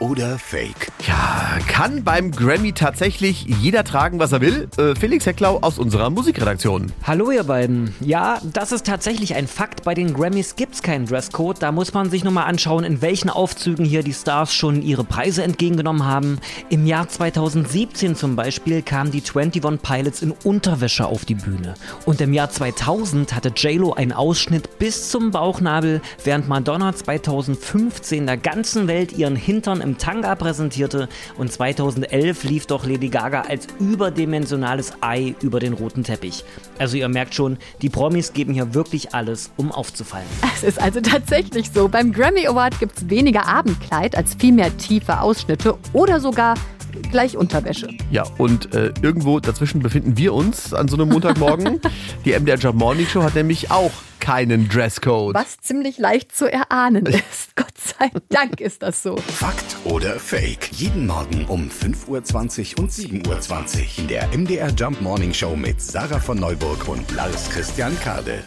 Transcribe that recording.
oder Fake? Ja, kann beim Grammy tatsächlich jeder tragen, was er will? Äh, Felix Hecklau aus unserer Musikredaktion. Hallo ihr beiden. Ja, das ist tatsächlich ein Fakt. Bei den Grammys gibt's keinen Dresscode. Da muss man sich nur mal anschauen, in welchen Aufzügen hier die Stars schon ihre Preise entgegengenommen haben. Im Jahr 2017 zum Beispiel kamen die 21 Pilots in Unterwäsche auf die Bühne. Und im Jahr 2000 hatte JLo einen Ausschnitt bis zum Bauchnabel, während Madonna 2015 der ganzen Welt ihren Hintern im Tanga präsentierte und 2011 lief doch Lady Gaga als überdimensionales Ei über den roten Teppich. Also ihr merkt schon, die Promis geben hier wirklich alles, um aufzufallen. Es ist also tatsächlich so. Beim Grammy Award gibt es weniger Abendkleid als vielmehr tiefe Ausschnitte oder sogar gleich Unterwäsche. Ja, und äh, irgendwo dazwischen befinden wir uns an so einem Montagmorgen. die MDR Job Morning Show hat nämlich auch keinen Dresscode. Was ziemlich leicht zu erahnen ist. Gott sei Dank ist das so. Fakt oder Fake? Jeden Morgen um 5.20 Uhr und 7.20 Uhr in der MDR Jump Morning Show mit Sarah von Neuburg und Lars Christian Kade.